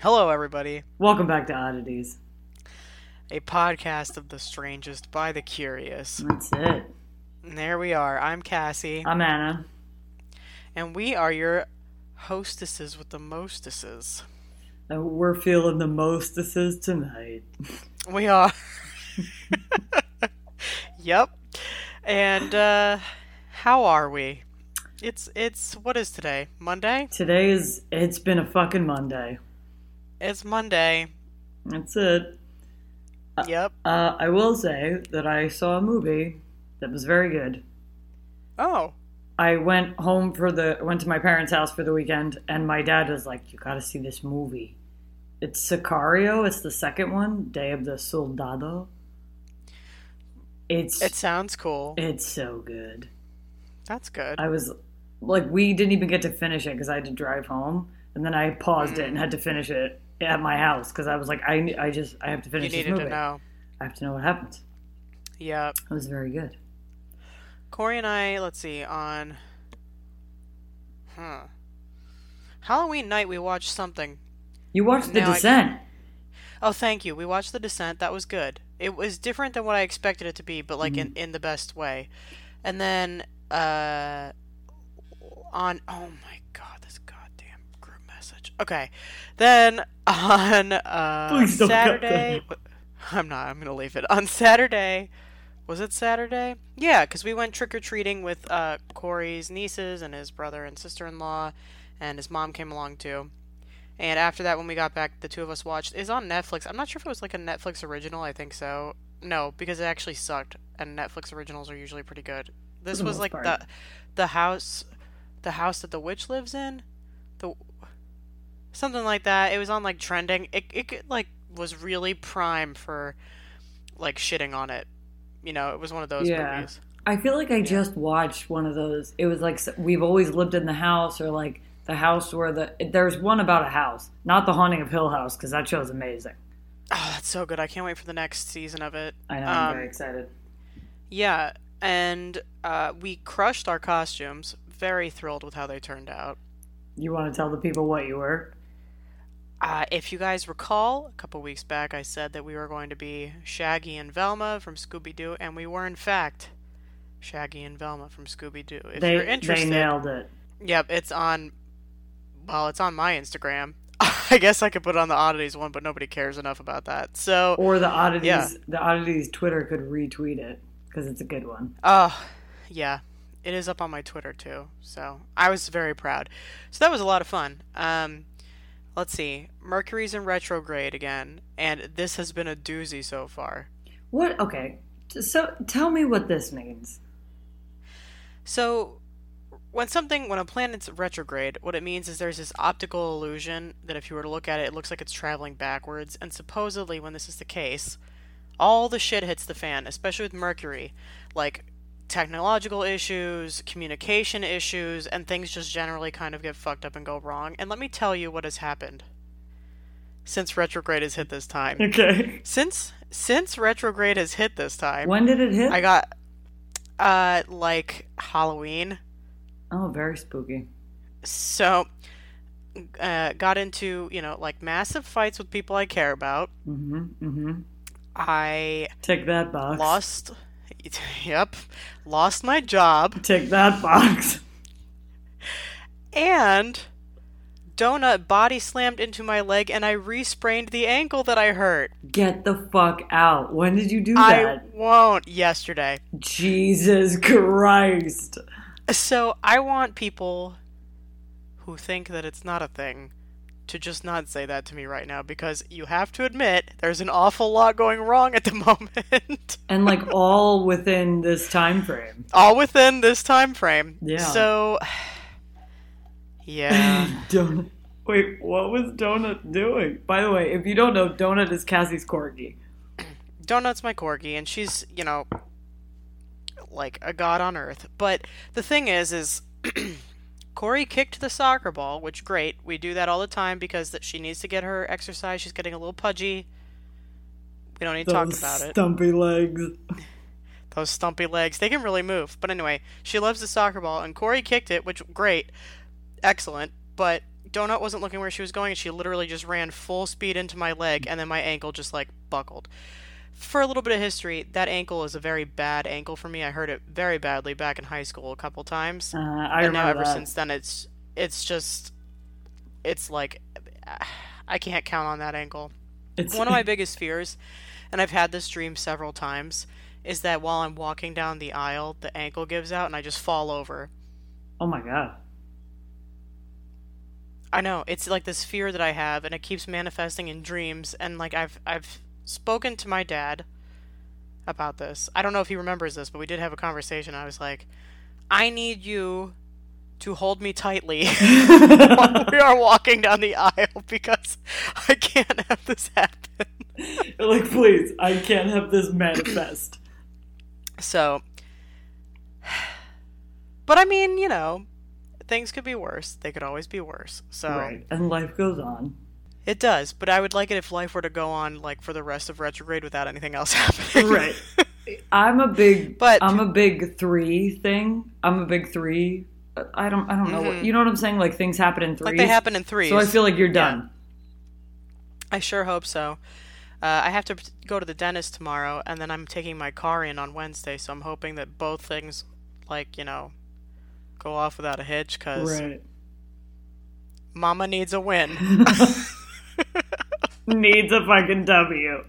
Hello, everybody. Welcome back to Oddities. A podcast of the strangest by the curious. That's it. And there we are. I'm Cassie, I'm Anna. and we are your hostesses with the mostesses. And we're feeling the mostesses tonight. We are. yep. And uh how are we? It's it's what is today? Monday? Today is, it's been a fucking Monday. It's Monday. That's it. Yep. Uh, I will say that I saw a movie that was very good. Oh. I went home for the, went to my parents' house for the weekend, and my dad was like, You gotta see this movie. It's Sicario, it's the second one, Day of the Soldado. It's, It sounds cool. it's so good. That's good. I was like, we didn't even get to finish it because I had to drive home, and then I paused it and had to finish it at my house because I was like, I, I just, I have to You finish this needed to know. I have to know what happens. Yep. It was very good. Corey and I, let's see, on huh. Halloween night we watched something. You watched The Now I- Descent. Oh, thank you. We watched The Descent. That was good. It was different than what I expected it to be, but like Mm-hmm. in, in the best way. And then uh on oh my god, this goddamn group message. Okay. Then on uh Please don't cut Saturday I'm not. I'm going to leave it. On Saturday, was it Saturday? Yeah, cuz we went trick or treating with uh Corey's nieces and his brother and sister-in-law and his mom came along too. And after that, when we got back, the two of us watched. is on Netflix. I'm not sure if it was like a Netflix original. I think so. No, because it actually sucked, and Netflix originals are usually pretty good. This was like part. the the house, the house that the witch lives in, something like that. It was on like trending. It it like was really prime for like shitting on it. You know, it was one of those Yeah. movies. I feel like I just watched one of those. It was like we've always lived in the house, or like the house where the there's one about a house, not the Haunting of Hill House, because that show's amazing. Oh, that's so good. I can't wait for the next season of it. I know, I'm Um, very excited. Yeah, and uh, we crushed our costumes. Very thrilled with how they turned out. You want to tell the people what you were? Uh, if you guys recall, a couple weeks back, I said that we were going to be Shaggy and Velma from Scooby Doo, and we were in fact Shaggy and Velma from Scooby Doo. If they you're interested, they nailed it. yep, it's on. Well, it's on my Instagram. I guess I could put it on the oddities one, but nobody cares enough about that. So, Or the oddities, Yeah. the oddities Twitter could retweet it because it's a good one. Oh, yeah. It is up on my Twitter too. So I was very proud. So that was a lot of fun. Um, let's see. Mercury's in retrograde again, and this has been a doozy so far. What? Okay, so tell me what this means. So when something when a planet's retrograde, what it means is there's this optical illusion that if you were to look at it, it looks like it's traveling backwards. And supposedly, when this is the case, all the shit hits the fan, especially with Mercury, like technological issues, communication issues, and things just generally kind of get fucked up and go wrong. And let me tell you what has happened since retrograde has hit this time. Okay. Since since retrograde has hit this time, When did it hit? I got uh like Halloween. oh, very spooky. So uh, got into, you know, like massive fights with people I care about. Mm-hmm. Mm-hmm. I take that box. lost yep, lost my job Tick that box. and Donut body slammed into my leg and I re-sprained the ankle that I hurt. Get the fuck out. When did you do that? I that? won't yesterday. Jesus Christ. So I want people who think that it's not a thing to just not say that to me right now because you have to admit there's an awful lot going wrong at the moment. And like all within this time frame. All within this time frame. Yeah. So yeah. Donut. Wait, what was Donut doing? By the way, if you don't know, Donut is Cassie's corgi. Donut's my corgi and she's, you know, like a god on earth. But the thing is is Corey kicked the soccer ball, which great. We do that all the time because that she needs to get her exercise. She's getting a little pudgy. We don't need to talk about it. Stumpy legs. Those stumpy legs. They can really move. But anyway, she loves the soccer ball, and Corey kicked it, which great, excellent. But Donut wasn't looking where she was going, and she literally just ran full speed into my leg, and then my ankle just like buckled. For a little bit of history, that ankle is a very bad ankle for me. I hurt it very badly back in high school a couple times, Uh, I and now ever that. since then, it's it's just it's like I can't count on that ankle. It's One of my biggest fears, and I've had this dream several times, is that while I'm walking down the aisle, the ankle gives out and I just fall over. oh my god. I know it's like this fear that I have, and it keeps manifesting in dreams. And like I've I've spoken to my dad about this. I don't know if he remembers this, but we did have a conversation. I was like, I need you to hold me tightly while we are walking down the aisle because I can't have this happen. like, please, I can't have this manifest. So, but I mean, you know, things could be worse. They could always be worse. So Right. And life goes on. It does. But I would like it if life were to go on like for the rest of retrograde without anything else happening. Right. I'm a big But- I'm a big three thing. I'm a big three. I don't I don't know what you know what I'm saying? Like things happen in threes. like they happen in 3. So I feel like you're done. I sure hope so. Uh, I have to go to the dentist tomorrow, and then I'm taking my car in on Wednesday. So I'm hoping that both things, like you know, go off without a hitch. Cause Right. Mama needs a win. Needs a fucking W.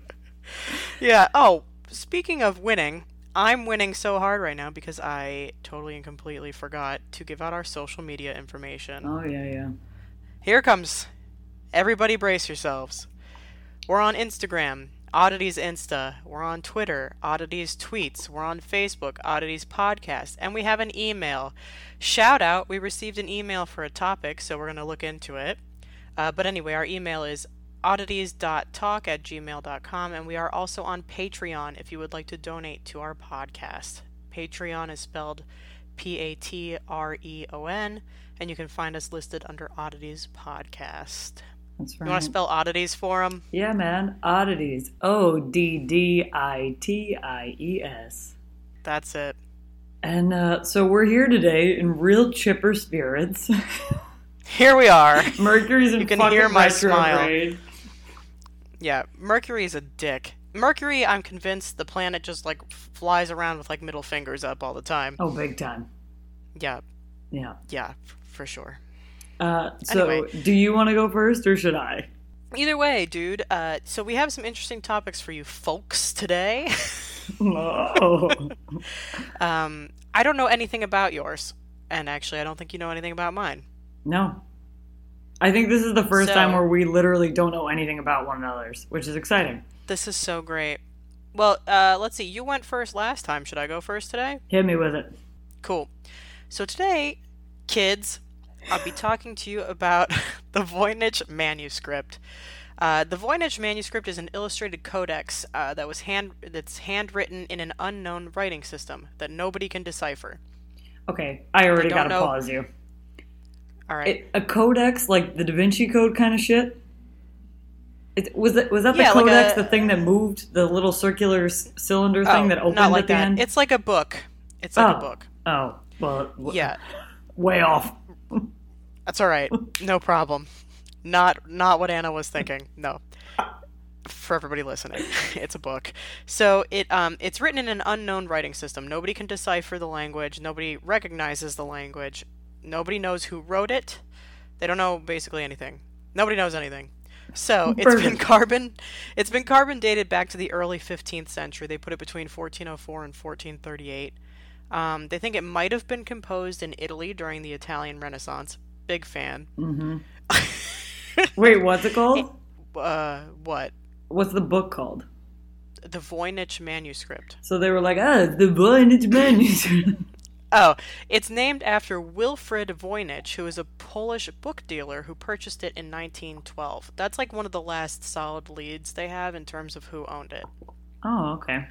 Yeah. Oh, speaking of winning, I'm winning so hard right now because I totally and completely forgot to give out our social media information. Oh yeah, yeah. Here comes. Everybody brace yourselves. We're on Instagram, Oddities Insta. We're on Twitter, Oddities Tweets. We're on Facebook, Oddities Podcast. And we have an email. Shout out, we received an email for a topic, so we're going to look into it. Uh, but anyway, our email is oddities.talk at gmail.com. And we are also on Patreon if you would like to donate to our podcast. Patreon is spelled P A T R E O N, and you can find us listed under Oddities Podcast. That's You want to spell oddities for them? yeah, man. Oddities. O D D I T I E S. That's it. And uh, so we're here today in real chipper spirits. Here we are. Mercury's in You can hear my smile. Retrograde. Mercury is a dick. Mercury, I'm convinced the planet just like flies around with like middle fingers up all the time. Oh, big time. Yeah, Yeah. yeah, f- for sure. Uh, so, Anyway. do you want to go first or should I? Either way, dude. Uh, so we have some interesting topics for you folks today. Oh. um, I don't know anything about yours, and actually, I don't think you know anything about mine. no. I think this is the first So- time where we literally don't know anything about one another's, which is exciting. This is so great. Well, uh, let's see. You went first last time. Should I go first today? Hit me with it. Cool. So today, kids, I'll be talking to you about the Voynich manuscript. Uh, the Voynich manuscript is an illustrated codex uh, that was hand that's handwritten in an unknown writing system that nobody can decipher. Okay, I already gotta pause you. All right. It, a codex, like the Da Vinci Code kind of shit. It, was it was that the Yeah, like codex, a- the thing that moved the little circular s- cylinder thing Oh, that opened not like at the that. end? It's like a book. It's like Oh. a book. Oh, well, w- Yeah, way off. that's all right. No problem. Not not what Anna was thinking. No. For everybody listening, it's a book. So it um it's written in an unknown writing system. Nobody can decipher the language. Nobody recognizes the language. Nobody knows who wrote it. They don't know basically anything. Nobody knows anything. So it's been carbon it's been carbon dated back to the early 15th century. They put it between 1404 and 1438. Um, they think it might have been composed in Italy during the Italian Renaissance. Big fan. Mm-hmm. Wait, what's it called? Uh, what? What's the book called? The Voynich manuscript. So they were like, ah, the Voynich manuscript. Oh, it's named after Wilfrid Voynich, who is a Polish book dealer who purchased it in 1912. That's like one of the last solid leads they have in terms of who owned it. oh, okay.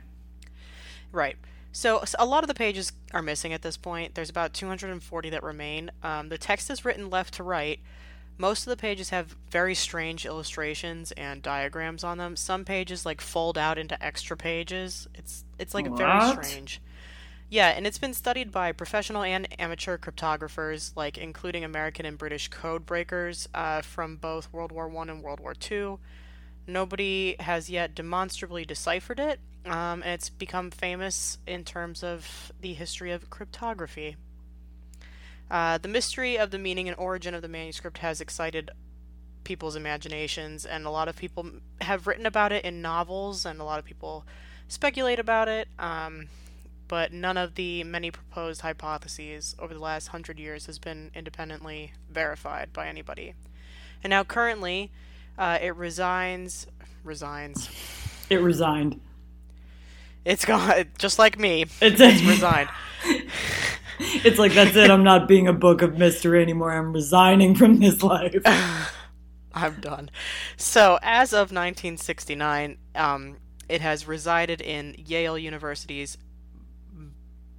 Right. So, a lot of the pages are missing at this point. There's about 240 that remain. Um, the text is written left to right. Most of the pages have very strange illustrations and diagrams on them. Some pages like fold out into extra pages. It's it's like very strange. Yeah, and it's been studied by professional and amateur cryptographers, like including American and British code breakers uh, from both World War One and World War Two. Nobody has yet demonstrably deciphered it, um, and it's become famous in terms of the history of cryptography. Uh, the mystery of the meaning and origin of the manuscript has excited people's imaginations, and a lot of people have written about it in novels, and a lot of people speculate about it. Um, but none of the many proposed hypotheses over the last hundred years has been independently verified by anybody. And now, currently, uh, it resigns. Resigns. It resigned. It's gone, just like me. It's, It's resigned. it's like that's it. I'm not being a book of mystery anymore. I'm resigning from this life. I'm done. So, as of 1969, um, it has resided in Yale University's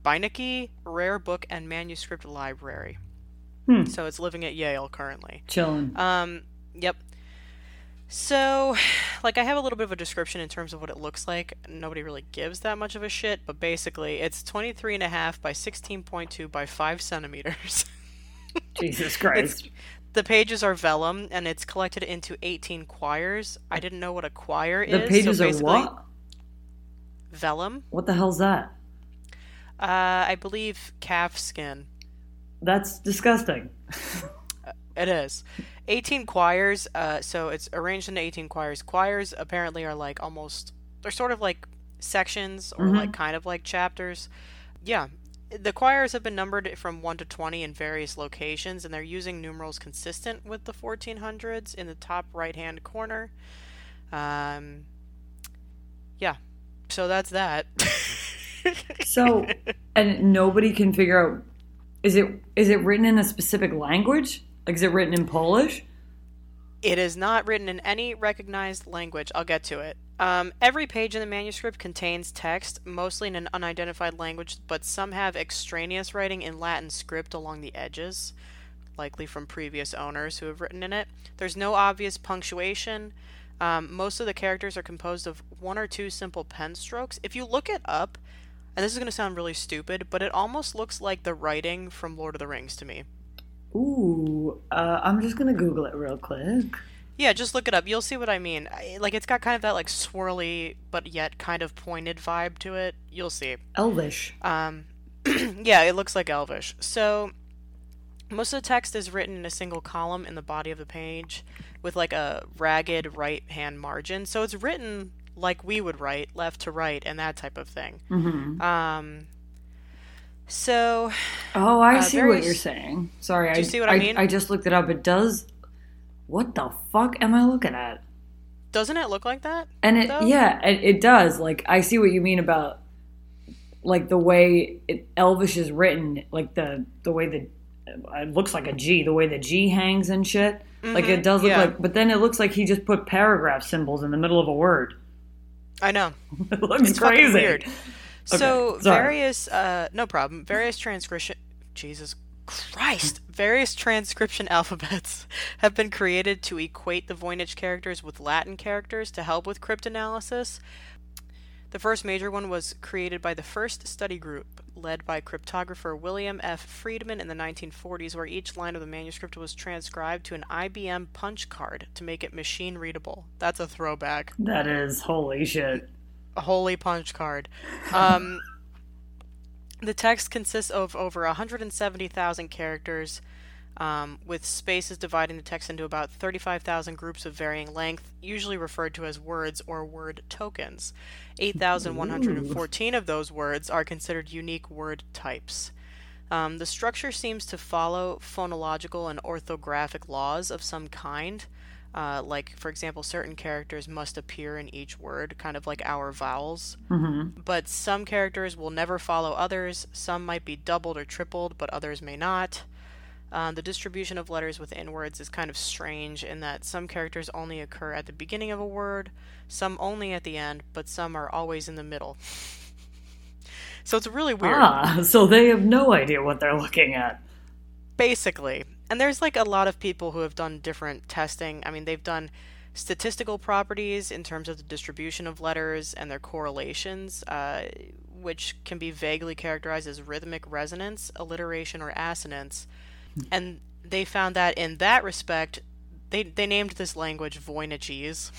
Beinecke Rare Book and Manuscript Library. Hmm. So, it's living at Yale currently. Chilling. Um, yep. So, like, I have a little bit of a description in terms of what it looks like. Nobody really gives that much of a shit, but basically, it's 23 and a half by 16.2 by 5 centimeters. Jesus Christ. the pages are vellum, and it's collected into 18 quires. I didn't know what a quire The is. The pages so are what? Vellum. What the hell's that? Uh, I believe calf skin. That's disgusting. It is. 18 quires, uh, so it's arranged into 18 quires. Quires apparently are like almost, they're sort of like sections or Mhm. like kind of like chapters. Yeah. The quires have been numbered from 1 to 20 in various locations, and they're using numerals consistent with the 1400s in the top right hand corner. Um, yeah. So that's that. So, and nobody can figure out is it is it written in a specific language? Like, is it written in Polish? It is not written in any recognized language. I'll get to it. Um, every page in the manuscript contains text, mostly in an unidentified language, but some have extraneous writing in Latin script along the edges, likely from previous owners who have written in it. There's no obvious punctuation. Um, most of the characters are composed of one or two simple pen strokes. If you look it up, and this is going to sound really stupid, but it almost looks like the writing from Lord of the Rings to me. Ooh, uh, I'm just gonna Google it real quick. Yeah, just look it up. You'll see what I mean. I, like it's got kind of that like swirly but yet kind of pointed vibe to it. You'll see. Elvish. Um, yeah, it looks like Elvish. So most of the text is written in a single column in the body of the page with like a ragged right hand margin. So it's written like we would write, left to right, and that type of thing. hmm Um, so Oh, I Uh, see what you're saying. Sorry, Do I see what I mean? I just looked it up. It does. What the fuck am I looking at? doesn't it look like that? And it, though? yeah, it, it does. Like, I see what you mean about, like the way it, Elvish is written, like the the way that it looks like a G, the way the G hangs and shit. Like it does look yeah. like, but then it looks like he just put paragraph symbols in the middle of a word. I know. it looks It's fucking crazy. weird. So sorry. various, uh, no problem. Various transcription, Jesus Christ, various transcription alphabets have been created to equate the Voynich characters with Latin characters to help with cryptanalysis. The first major one was created by the first study group led by cryptographer William F. Friedman in the 1940s, where each line of the manuscript was transcribed to an IBM punch card to make it machine readable. That's a throwback That is holy shit. a holy punch card. Um, the text consists of over 170,000 characters, um, with spaces dividing the text into about 35,000 groups of varying length, usually referred to as words or word tokens. 8,114 of those words are considered unique word types. Um, the structure seems to follow phonological and orthographic laws of some kind. Uh, like, for example, certain characters must appear in each word, kind of like our vowels. hmm But some characters will never follow others. Some might be doubled or tripled, but others may not. Uh, the distribution of letters within words is kind of strange in that some characters only occur at the beginning of a word, some only at the end, but some are always in the middle. so it's really weird. Ah, so they have no idea what they're looking at. basically and there's like a lot of people who have done different testing i mean they've done statistical properties in terms of the distribution of letters and their correlations uh, which can be vaguely characterized as rhythmic resonance, alliteration, or assonance. And they found that in that respect, they, they named this language Voynich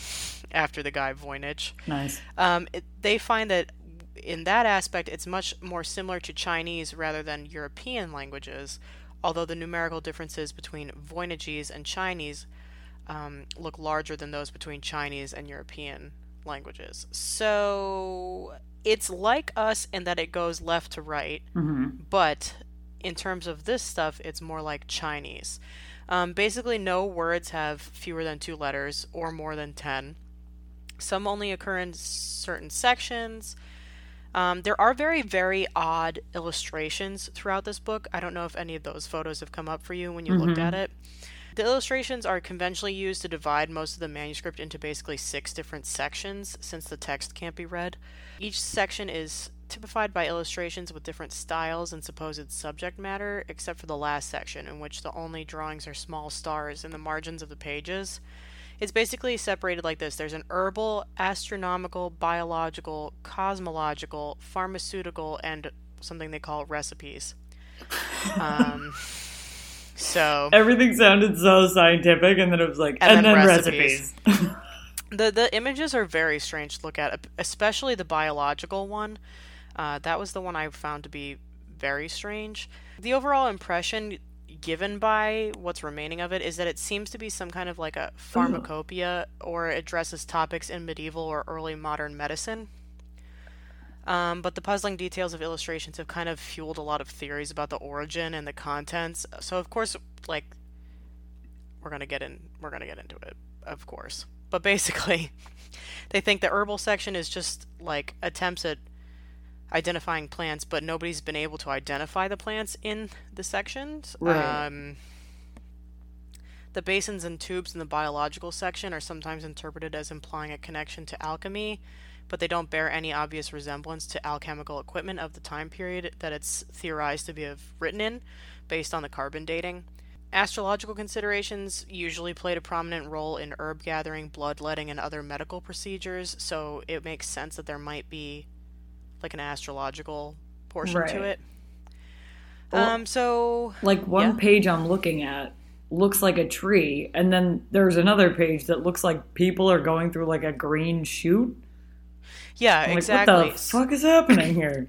after the guy Voynich. Nice. Um, it, they find that in that aspect, it's much more similar to Chinese rather than European languages, although the numerical differences between Voynichese and Chinese um, look larger than those between Chinese and European languages. So it's like us in that it goes left to right, but in terms of this stuff, it's more like Chinese. Um, basically, no words have fewer than two letters or more than 10. Some only occur in certain sections. Um, there are very, very odd illustrations throughout this book. I don't know if any of those photos have come up for you when you looked at it. The illustrations are conventionally used to divide most of the manuscript into basically six different sections since the text can't be read. Each section is typified by illustrations with different styles and supposed subject matter, except for the last section, in which the only drawings are small stars in the margins of the pages. It's basically separated like this there's an herbal, astronomical, biological, cosmological, pharmaceutical, and something they call recipes. um, so Everything sounded so scientific, and then it was like, and, And then then, recipes. recipes. the the images are very strange to look at, especially the biological one. Uh, that was the one I found to be very strange. The overall impression given by what's remaining of it is that it seems to be some kind of like a pharmacopoeia or addresses topics in medieval or early modern medicine. Um, but the puzzling details of illustrations have kind of fueled a lot of theories about the origin and the contents. So of course, like we're gonna get in, we're gonna get into it, of course. But basically, they think the herbal section is just like attempts at identifying plants, but nobody's been able to identify the plants in the sections. Right. Um, the basins and tubes in the biological section are sometimes interpreted as implying a connection to alchemy, but they don't bear any obvious resemblance to alchemical equipment of the time period that it's theorized to be written in, based on the carbon dating. Astrological considerations usually played a prominent role in herb gathering, bloodletting, and other medical procedures, so it makes sense that there might be like an astrological portion to it. Well- um, so like one Yeah. page I'm looking at looks like a tree, and then there's another page that looks like people are going through like a green shoot. yeah, I'm exactly. Like, what the fuck is happening here?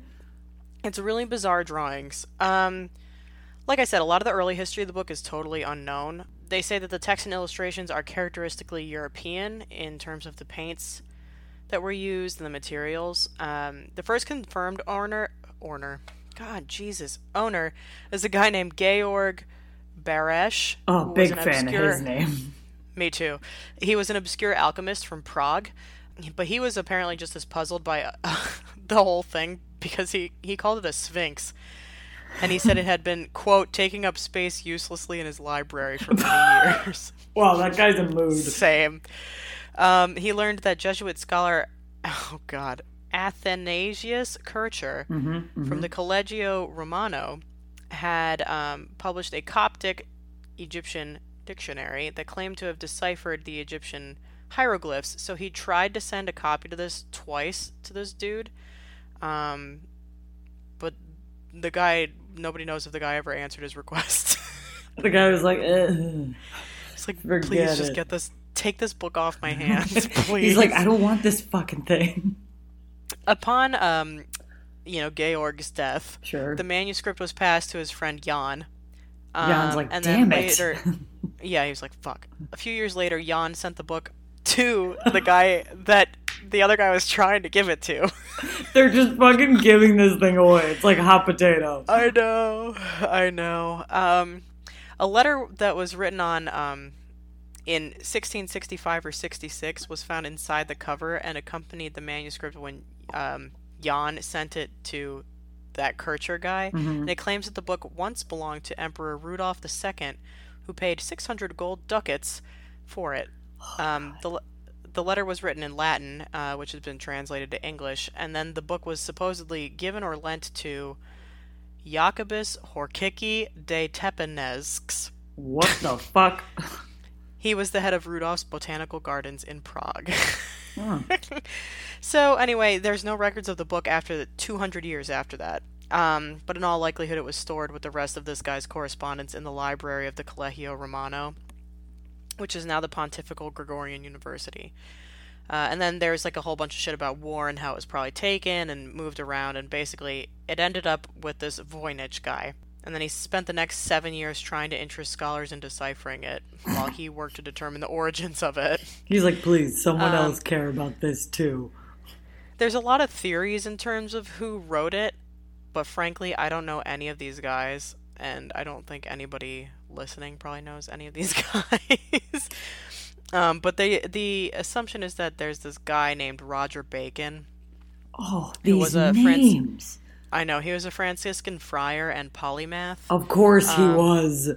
It's really bizarre drawings. Um, like I said, a lot of the early history of the book is totally unknown. They say that the text and illustrations are characteristically European in terms of the paints that were used and the materials. Um, the first confirmed owner, owner, God, Jesus, owner is a guy named Georg Baresch. Oh, big fan obscure- of his name. me too. He was an obscure alchemist from Prague, but he was apparently just as puzzled by uh, the whole thing because he, he called it a sphinx. And he said it had been, quote, taking up space uselessly in his library for many years. Wow, that guy's a mood. Same. Um, he learned that Jesuit scholar, oh God, Athanasius Kircher from the Collegio Romano had um, published a Coptic Egyptian dictionary that claimed to have deciphered the Egyptian hieroglyphs. So he tried to send a copy to this twice to this dude, um, but the guy nobody knows if the guy ever answered his request. The guy was like. It's like, Forget please just get this, take this book off my hands, please. he's like, I don't want this fucking thing. Upon, um, you know, Georg's death, Sure. the manuscript was passed to his friend Jan. Um, Jan's like, and "Damn then it." later, yeah, he was like, fuck. A few years later, Jan sent the book to the guy that the other guy was trying to give it to. They're just fucking giving this thing away. It's like hot potato. I know, I know. Um, a letter that was written on um, in 1665 or 66 was found inside the cover and accompanied the manuscript when um, Jan sent it to that Kircher guy. And it claims that the book once belonged to Emperor Rudolf II, who paid 600 gold ducats for it. Um, the, the letter was written in Latin, uh, which has been translated to English, and then the book was supposedly given or lent to Jacobus Horkicki de Tepenezks. What the fuck? He was the head of Rudolph's Botanical Gardens in Prague. Oh. so anyway, there's no records of the book after the 200 years after that. Um, but in all likelihood, it was stored with the rest of this guy's correspondence in the library of the Collegio Romano, which is now the Pontifical Gregorian University. Uh, and then there's like a whole bunch of shit about war and how it was probably taken and moved around, and basically it ended up with this Voynich guy. And then he spent the next seven years trying to interest scholars in deciphering it, while he worked to determine the origins of it. He's like, please, someone Um, else care about this too. There's a lot of theories in terms of who wrote it, but frankly, I don't know any of these guys, and I don't think anybody listening probably knows any of these guys. um, but they, the assumption is that there's this guy named Roger Bacon. Oh, Who these was a names. I know he was a Franciscan friar and polymath, Of course he Um, was.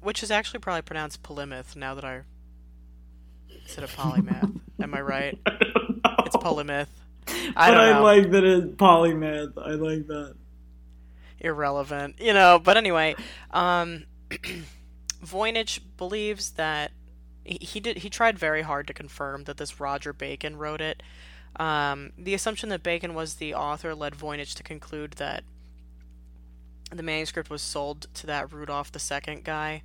which is actually probably pronounced Polymath now that I said a polymath. Am I right? It's Polymath. I but I like that it's polymath. I like that. irrelevant, you know. But anyway, um, Voynich believes that he, he did. He tried very hard to confirm that this Roger Bacon wrote it. Um, the assumption that Bacon was the author led Voynich to conclude that the manuscript was sold to that Rudolph II guy.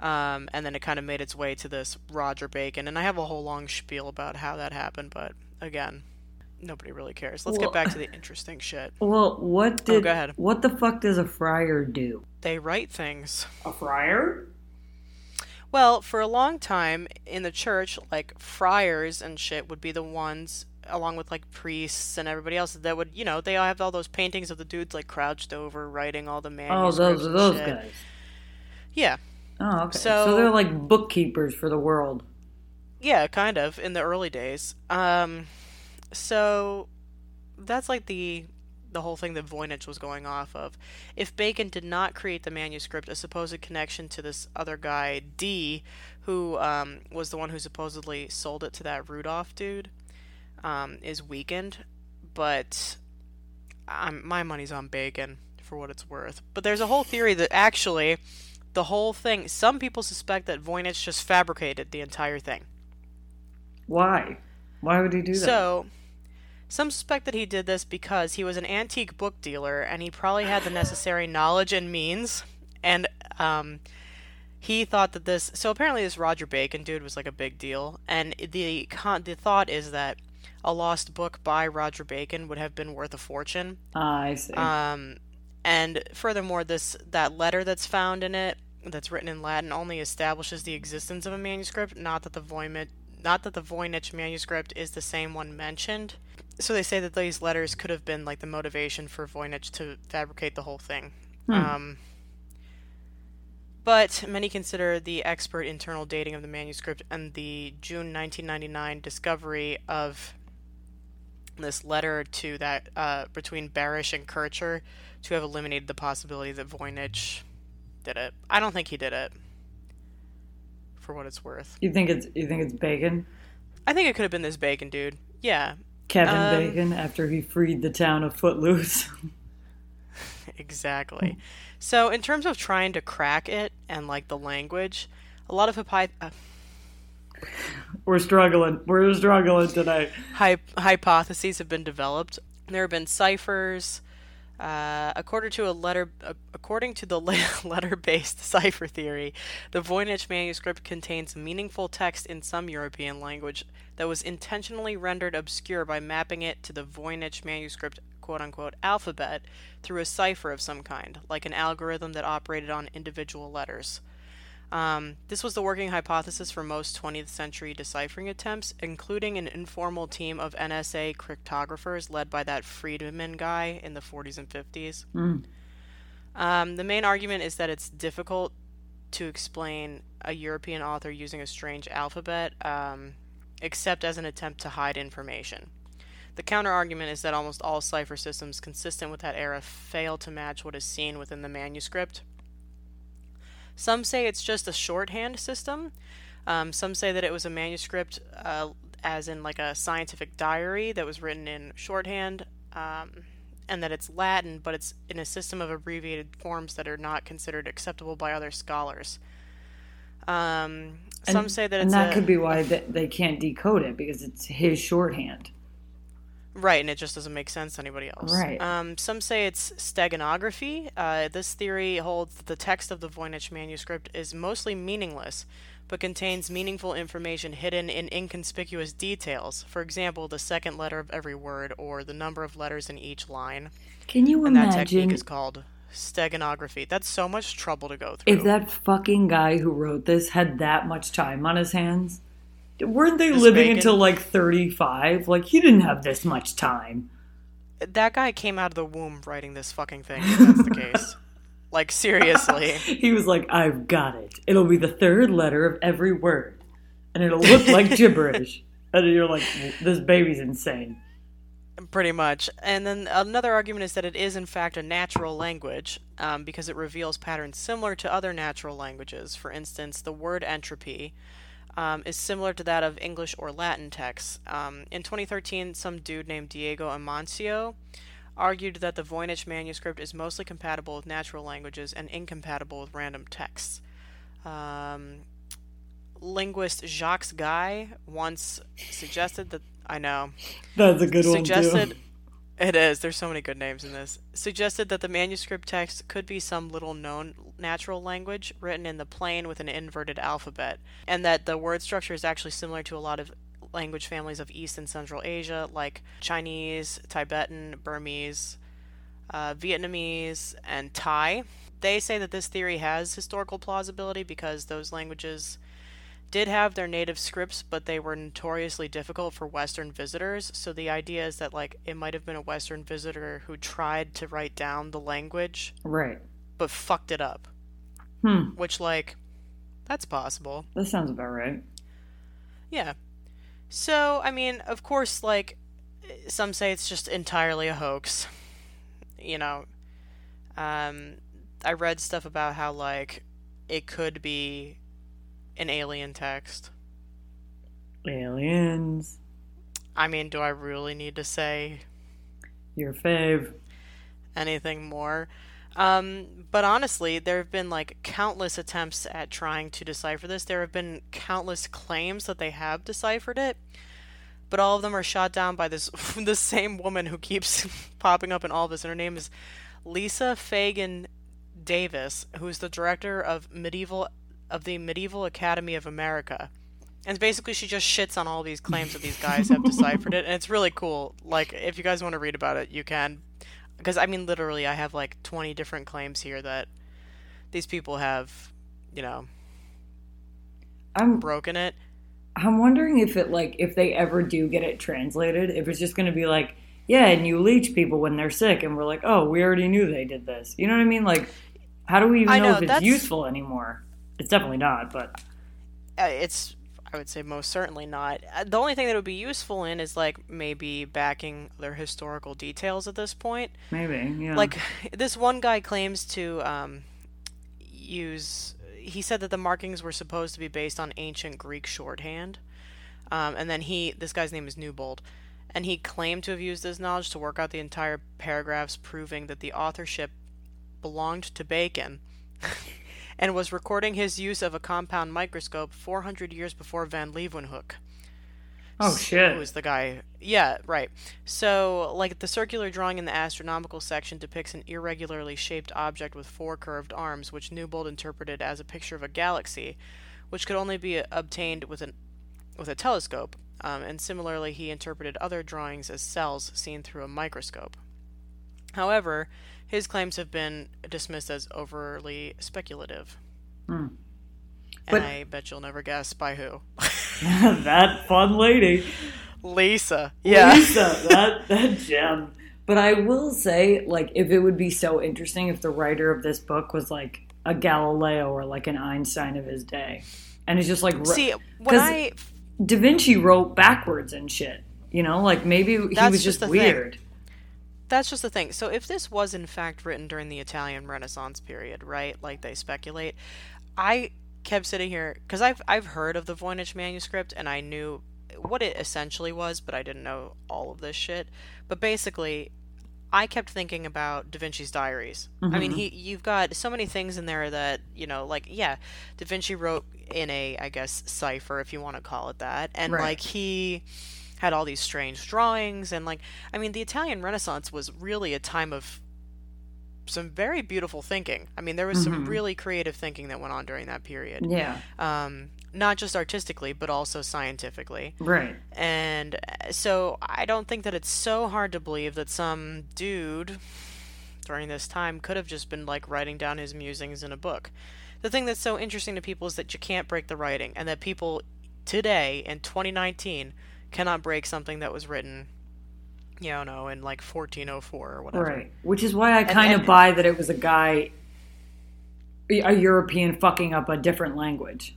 Um, and then it kind of made its way to this Roger Bacon. And I have a whole long spiel about how that happened, but again, nobody really cares. Let's Well- get back to the interesting shit. Well, what did Oh, go ahead. what the fuck does a friar do? They write things. A friar? Well, for a long time in the church, like friars and shit would be the ones, along with like priests and everybody else, that would, you know, they all have all those paintings of the dudes like crouched over, writing all the manuscripts. Oh, those those shit. guys. Yeah, Oh, okay. So- So, they're like bookkeepers for the world. yeah, kind of in the early days. Um, so that's like the the whole thing that Voynich was going off of. If Bacon did not create the manuscript, a supposed connection to this other guy Dee, who um, was the one who supposedly sold it to that Rudolph dude, um, is weakened. But I'm, my money's on Bacon for what it's worth. But there's a whole theory that actually the whole thing. Some people suspect that Voynich just fabricated the entire thing. Why? Why would he do that? So, some suspect that he did this because he was an antique book dealer and he probably had the necessary knowledge and means. And um, he thought that this. So apparently, this Roger Bacon dude was like a big deal. And the con- the thought is that a lost book by Roger Bacon would have been worth a fortune. Ah, I see. Um, and furthermore, this that letter that's found in it, that's written in Latin, only establishes the existence of a manuscript, not that the Voynich, not that the Voynich manuscript is the same one mentioned. So they say that these letters could have been like the motivation for Voynich to fabricate the whole thing. Um, but many consider the expert internal dating of the manuscript and the June 1999 discovery of this letter to that uh, between Baresch and Kircher to have eliminated the possibility that Voynich did it. I don't think he did it. For what it's worth, you think it's you think it's Bacon? I think it could have been this Bacon dude. Yeah, Kevin Um, Bacon after he freed the town of Footloose. exactly. So in terms of trying to crack it and like the language, a lot of hypo- uh, We're struggling. We're struggling tonight. hy- hypotheses have been developed. There have been ciphers. Uh, according to a letter, uh, according to the letter-based cipher theory, the Voynich manuscript contains meaningful text in some European language that was intentionally rendered obscure by mapping it to the Voynich manuscript "quote-unquote" alphabet through a cipher of some kind, like an algorithm that operated on individual letters. Um, this was the working hypothesis for most 20th century deciphering attempts, including an informal team of NSA cryptographers led by that Friedman guy in the 40s and 50s. Mm. Um, the main argument is that it's difficult to explain a European author using a strange alphabet, um, except as an attempt to hide information. The counter argument is that almost all cipher systems consistent with that era fail to match what is seen within the manuscript. Some say it's just a shorthand system. Um, some say that it was a manuscript, uh, as in like a scientific diary that was written in shorthand, um, and that it's Latin, but it's in a system of abbreviated forms that are not considered acceptable by other scholars. Um, some And- say that and that a, could be why they, they can't decode it because it's his shorthand. Right, and it just doesn't make sense to anybody else. Right. Um, some say it's steganography. Uh, this theory holds that the text of the Voynich manuscript is mostly meaningless, but contains meaningful information hidden in inconspicuous details. For example, the second letter of every word, or the number of letters in each line. Can you And that technique is called steganography. That's so much trouble to go through. if that fucking guy who wrote this had that much time on his hands? Weren't they living bacon? until like 35? Like, he didn't have this much time. that guy came out of the womb writing this fucking thing. If that's the case. Like seriously. He was like, I've got it. It'll be the third letter of every word. And it'll look like gibberish. And you're like, this baby's insane. Pretty much. And then another argument is that it is, in fact, a natural language um, because it reveals patterns similar to other natural languages. For instance, the word entropy um, is similar to that of English or Latin texts. Um, in 2013, some dude named Diego Amancio argued that the Voynich manuscript is mostly compatible with natural languages and incompatible with random texts. Um, linguist Jacques Guy once suggested that. I know That's a good suggested one, too. It is. There's so many good names in this. Suggested that the manuscript text could be some little known natural language written in the plain with an inverted alphabet and that the word structure is actually similar to a lot of language families of east and central asia like chinese tibetan burmese uh, vietnamese and thai. They say that this theory has historical plausibility because those languages did have their native scripts, but they were notoriously difficult for Western visitors. So the idea is that like it might have been a Western visitor who tried to write down the language Right. but fucked it up. Hmm. Which like that's possible. That sounds about right. Yeah. So I mean, of course, like some say it's just entirely a hoax. You know, um, I read stuff about how like it could be an alien text. Aliens. I mean, do I really need to say Your fave. anything more? Um, but honestly, there have been like countless attempts at trying to decipher this. There have been countless claims that they have deciphered it, but all of them are shot down by this the same woman who keeps popping up in all of this. And her name is Lisa Fagan Davis, who's the director of medieval of the Medieval Academy of America. And basically, she just shits on all these claims that these guys have deciphered it, and it's really cool. Like, if you guys want to read about it, you can. Because, I mean, literally, I have like 20 different claims here that these people have, you know, I'm broken it. I'm wondering if it like if they ever do get it translated, if it's just going to be like, yeah, and you leech people when they're sick, and we're like, oh, we already knew they did this. You know what I mean? Like, how do we even know, know, if it's that's- useful anymore? It's definitely not, but Uh, It's, I would say, most certainly not. Uh, The only thing that would be useful in is like maybe backing their historical details at this point. maybe, yeah. Like this one guy claims to um, use. He said that the markings were supposed to be based on ancient Greek shorthand, um, and then he. This guy's name is Newbold, and he claimed to have used this knowledge to work out the entire paragraphs, proving that the authorship belonged to Bacon. And was recording his use of a compound microscope 400 years before Van Leeuwenhoek. oh shit. Who is the guy? Yeah, right. So, like, the circular drawing in the astronomical section depicts an irregularly shaped object with four curved arms, which Newbold interpreted as a picture of a galaxy, which could only be obtained with an with a telescope. Um, and similarly, he interpreted other drawings as cells seen through a microscope. However, his claims have been dismissed as overly speculative. Hmm. And But- I bet you'll never guess by who. that fun lady. Lisa. Yeah. Lisa, that that gem. But I will say, like, if it would be so interesting if the writer of this book was like a Galileo or like an Einstein of his day, and it's just like See, when I Da Vinci wrote backwards and shit. You know, like maybe he was just just the thing. That's just the thing. So if this was in fact written during the Italian Renaissance period, right? Like they speculate, I kept sitting here because I've I've heard of the Voynich manuscript and I knew what it essentially was, but I didn't know all of this shit. But basically, I kept thinking about Da Vinci's diaries. I mean, Mhm. he you've got so many things in there that you know, like yeah, Da Vinci wrote in a I guess cipher if you want to call it that. And Right. like he had all these strange drawings and like I mean the Italian Renaissance was really a time of some very beautiful thinking. I mean there was some really creative thinking that went on during that period. Yeah. Um not just artistically but also scientifically. Right. And uh, so I don't think that it's so hard to believe that some dude during this time could have just been like writing down his musings in a book. The thing that's so interesting to people is that you can't break the writing and that people today in 2019 cannot break something that was written you know in like 1404 or whatever. Right. Which is why I kind of and- buy that it was a guy, a European fucking up a different language.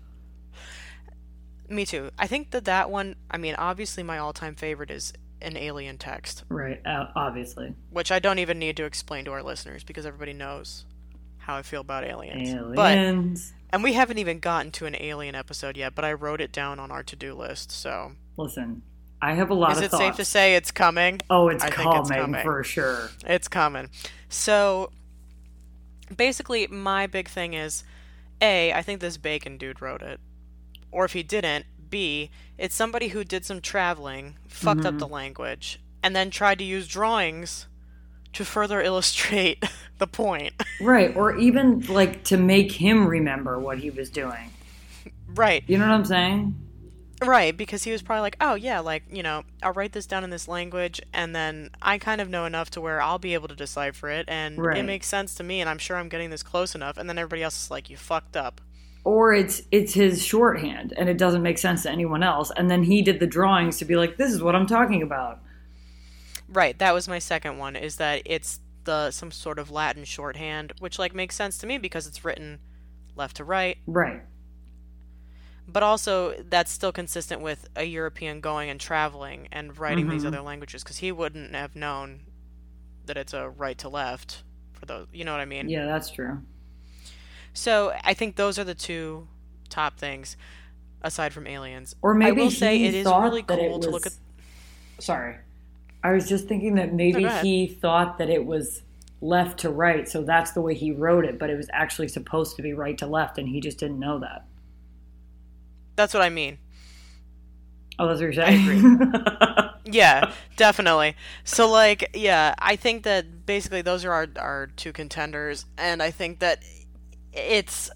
Me too. I think that that one, I mean obviously my all-time favorite is an alien text, Right. Uh, obviously. which I don't even need to explain to our listeners because everybody knows how I feel about aliens. But Aliens. and we haven't even gotten to an alien episode yet, but I wrote it down on our to-do list. So, Listen, I have a lot is of Is it thoughts. safe to say it's coming? Oh, it's coming, it's coming. for sure. It's coming. So, basically, my big thing is A, I think this Bacon dude wrote it. Or if he didn't, B, it's somebody who did some traveling, fucked up mm-hmm. the language, and then tried to use drawings to further illustrate the point. Right. Or even like to make him remember what he was doing. right. You know what I'm saying? Right, because he was probably like, oh, yeah, like, you know, I'll write this down in this language, and then I kind of know enough to where I'll be able to decipher it, and Right. it makes sense to me, and I'm sure I'm getting this close enough, and then everybody else is like, you fucked up. Or it's it's his shorthand and it doesn't make sense to anyone else. And then he did the drawings to be like, this is what I'm talking about. Right, that was my second one, is that it's the some sort of Latin shorthand, which, like, makes sense to me because it's written left to right, Right. But also that's still consistent with a European going and traveling and writing these Mhm. other languages, because he wouldn't have known that it's a right to left for those, you know what I mean? Yeah, that's true. So I think those are the two top things, aside from aliens. Or maybe I will say it is really cool to look at. was- Sorry. I was just thinking that maybe ahead. he thought that it was left to right, so that's the way he wrote it, but it was actually supposed to be right to left, and he just didn't know that. That's what I mean. Oh, that's what you're I saying? Yeah, definitely. So like, yeah, I think that basically those are our our two contenders, and I think that it's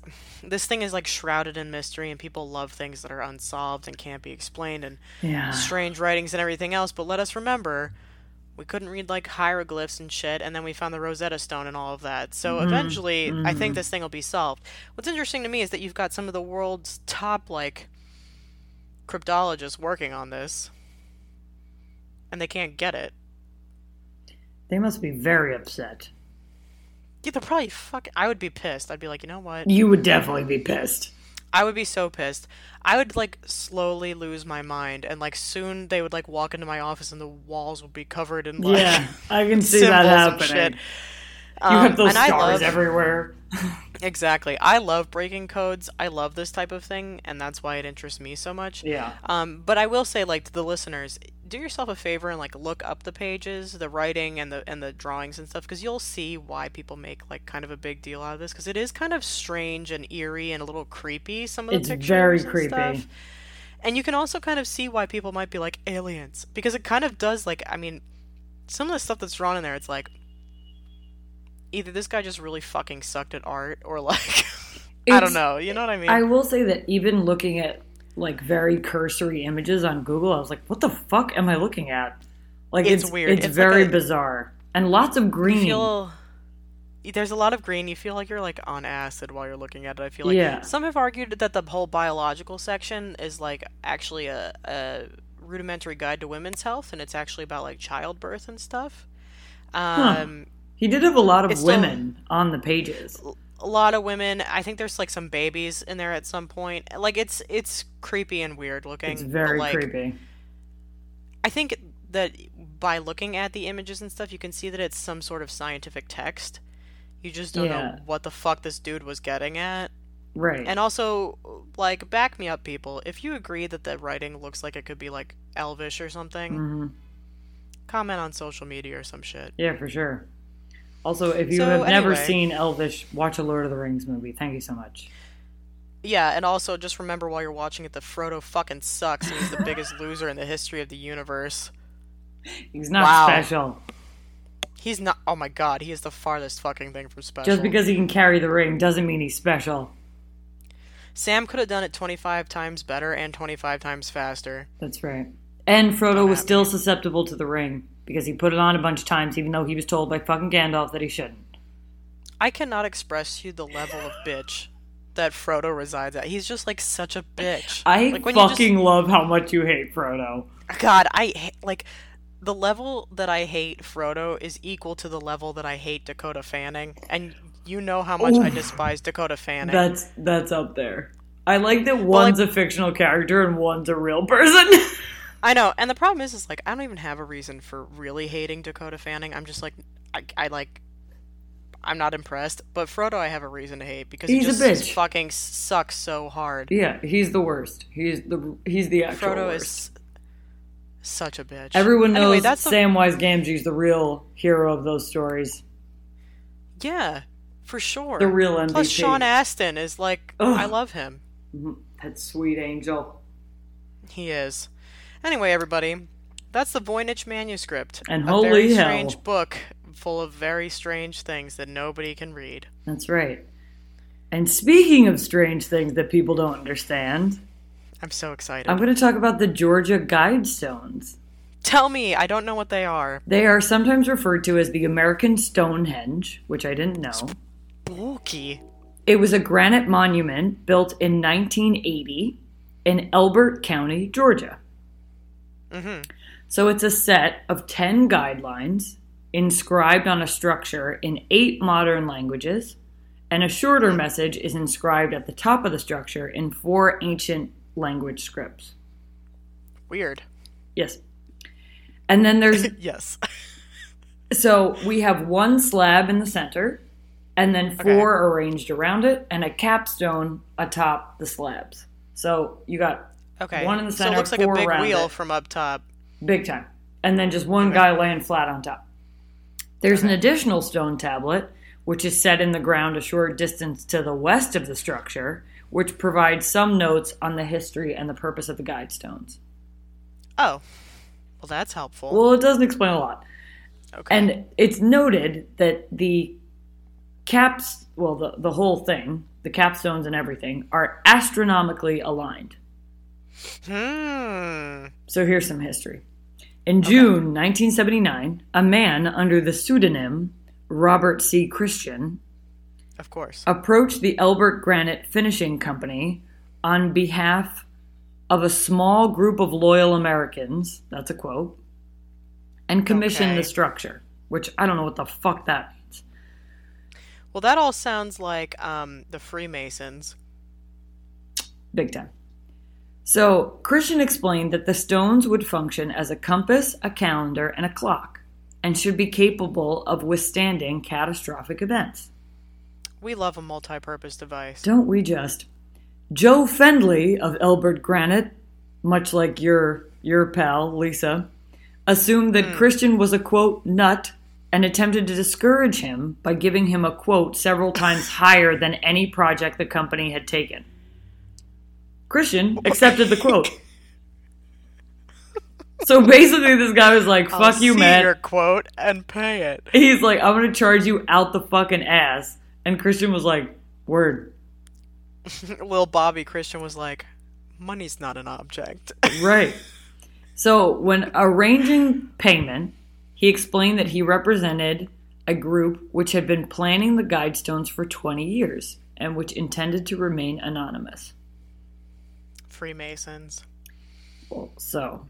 this thing is like shrouded in mystery, and people love things that are unsolved and can't be explained, and yeah. strange writings and everything else. But let us remember. We couldn't read like hieroglyphs and shit, and then we found the Rosetta Stone and all of that. So mm-hmm. eventually, I think mm-hmm. this thing will be solved. What's interesting to me is that you've got some of the world's top like cryptologists working on this, and they can't get it. They must be very upset. Yeah, they're probably fuck. I would be pissed. I'd be like, you know what? You would definitely be pissed. I would be so pissed. I would like slowly lose my mind, and like soon they would like walk into my office, and the walls would be covered in like Yeah, I can see that happening. shit. You Um, have those and stars love- everywhere. Exactly. I love breaking codes. I love this type of thing, and that's why it interests me so much. Yeah. Um, but I will say, like to the listeners, do yourself a favor and like look up the pages, the writing, and the and the drawings and stuff, because you'll see why people make like kind of a big deal out of this, because it is kind of strange and eerie and a little creepy. Some of the It's pictures, very and creepy. stuff. And you can also kind of see why people might be like aliens, because it kind of does. Like, I mean, some of the stuff that's drawn in there, it's like either this guy just really fucking sucked at art, or like I don't know. You know what I mean? I will say that even looking at like very cursory images on Google, I was like, "What the fuck am I looking at?" Like It's it's, weird. It's, It's like very a- bizarre and lots of You green. feel there's a lot of green. You feel like you're like on acid while you're looking at it. I feel like Yeah. some have argued that the whole biological section is like actually a, a rudimentary guide to women's health, and it's actually about like childbirth and stuff. Um, he did have a lot of It's still- women on the pages. A lot of women. I think there's like some babies in there at some point. Like it's it's creepy and weird looking. It's very like, creepy. I think that by looking at the images and stuff, you can see that it's some sort of scientific text. You just don't Yeah. know what the fuck this dude was getting at. Right. And also, like, back me up, people. If you agree that the writing looks like it could be like Elvish or something, hmm comment on social media or some shit. Yeah, for sure. Also, if you So, have never seen Elvish, watch a Lord of the Rings movie. Thank you so much. Yeah, and also just remember while you're watching it that Frodo fucking sucks and he's the biggest loser in the history of the universe. He's not Wow. special. He's not. Oh my god, he is the farthest fucking thing from special. Just because he can carry the ring doesn't mean he's special. Sam could have done it 25 times better and 25 times faster. That's right. And Frodo was still susceptible to the ring because he put it on a bunch of times, even though he was told by fucking Gandalf that he shouldn't. I cannot express to you the level of bitch that Frodo resides at. He's just like such a bitch. I like, you just- fucking love how much you hate Frodo. God, I ha- like the level that I hate Frodo is equal to the level that I hate Dakota Fanning, and you know how much I despise Dakota Fanning. That's that's up there. I like that one's a fictional character and one's a real person. I know, and the problem is, is like I don't even have a reason for really hating Dakota Fanning. I'm just like, I, I like, I'm not impressed. But Frodo, I have a reason to hate because He's he just bitch. fucking sucks so hard. yeah, he's the worst. He's the he's the actual Frodo worst. is such a bitch. Everyone knows Anyway, that's the- Samwise Gamgee's the real hero of those stories. yeah, for sure. The real MVP. Plus, Sean Astin is like, Ugh. I love him. Mhm. That sweet angel. He is. Anyway, everybody, that's the Voynich manuscript. And a holy very hell. strange book full of very strange things that nobody can read. That's right. And speaking of strange things that people don't understand, I'm so excited. I'm going to talk about the Georgia Guidestones. Tell me, I don't know what they are. They are sometimes referred to as the American Stonehenge, which I didn't know. Spooky. It was a granite monument built in 1980 in Elbert County, Georgia. Hmm So it's a set of 10 guidelines inscribed on a structure in eight modern languages, and a shorter message is inscribed at the top of the structure in four ancient language scripts. Weird. Yes. And then there's yes. so we have one slab in the center, and then four arranged around it, and a capstone atop the slabs. So you got Okay. One in the center. so it looks like a big wheel it. from up top. big time. And then just one Okay. guy laying flat on top. There's an additional stone tablet, which is set in the ground a short distance to the west of the structure, which provides some notes on the history and the purpose of the guide stones. Oh. Well, that's helpful. Well, it doesn't explain a lot. okay. And it's noted that the caps, well, the, the whole thing, the capstones and everything, are astronomically aligned. Hmm. So here's some history. In June 1979, a man under the pseudonym Robert C. Christian Of course. approached the Elbert Granite Finishing Company on behalf of a small group of loyal Americans, that's a quote, and commissioned Okay. the structure, which I don't know what the fuck that means. Well, that all sounds like um, the Freemasons. Big time. So, Christian explained that the stones would function as a compass, a calendar, and a clock, and should be capable of withstanding catastrophic events. We love a multi-purpose device. Don't we just? Joe Fendley of Elbert Granite, much like your your pal Lisa, assumed that hmm. Christian was a quote nut and attempted to discourage him by giving him a quote several times higher than any project the company had taken. Christian accepted the quote. So basically, this guy was like, I'll "Fuck you, see man." Your quote and pay it. He's like, "I'm gonna charge you out the fucking ass," and Christian was like, "Word." Lil Bobby Christian was like, "Money's not an object." Right. So, when arranging payment, he explained that he represented a group which had been planning the guidestones for 20 years and which intended to remain anonymous. Freemasons. So,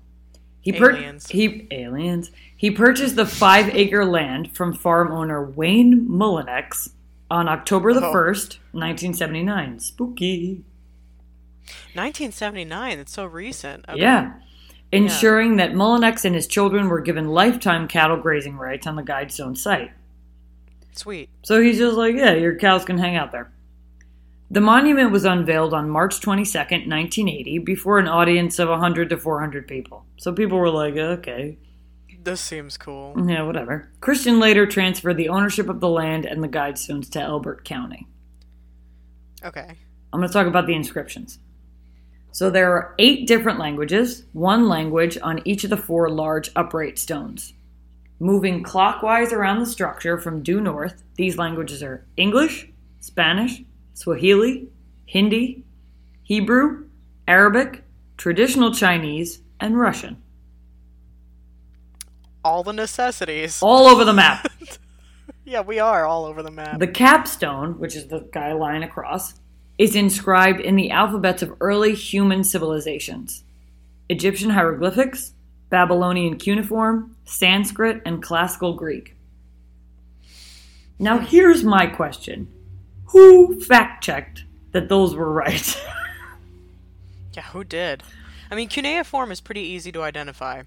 he pur- Aliens. he aliens. He purchased the 5-acre land from farm owner Wayne Mullenix on October the uh-huh. Oh. 1st, 1979. Spooky. 1979. It's so recent. Okay. Yeah. Ensuring that Mullenix and his children were given lifetime cattle grazing rights on the Guidestone site. Sweet. So he's just like, yeah, your cows can hang out there. The monument was unveiled on March 22nd, 1980, before an audience of 100 to 400 people. So people were like, okay, This seems cool. yeah, whatever. Christian later transferred the ownership of the land and the Guidestones to Elbert County. Okay. I'm going to talk about the inscriptions. So there are eight different languages, one language on each of the four large upright stones. Moving clockwise around the structure from due north, these languages are English, Spanish, Swahili, Hindi, Hebrew, Arabic, traditional Chinese, and Russian. All the necessities. All over the map. yeah, we are all over the map. The capstone, which is the guy lying across, is inscribed in the alphabets of early human civilizations Egyptian hieroglyphics, Babylonian cuneiform, Sanskrit, and classical Greek. Now, here's my question Who fact checked that those were right? yeah, who did? I mean, cuneiform is pretty easy to identify.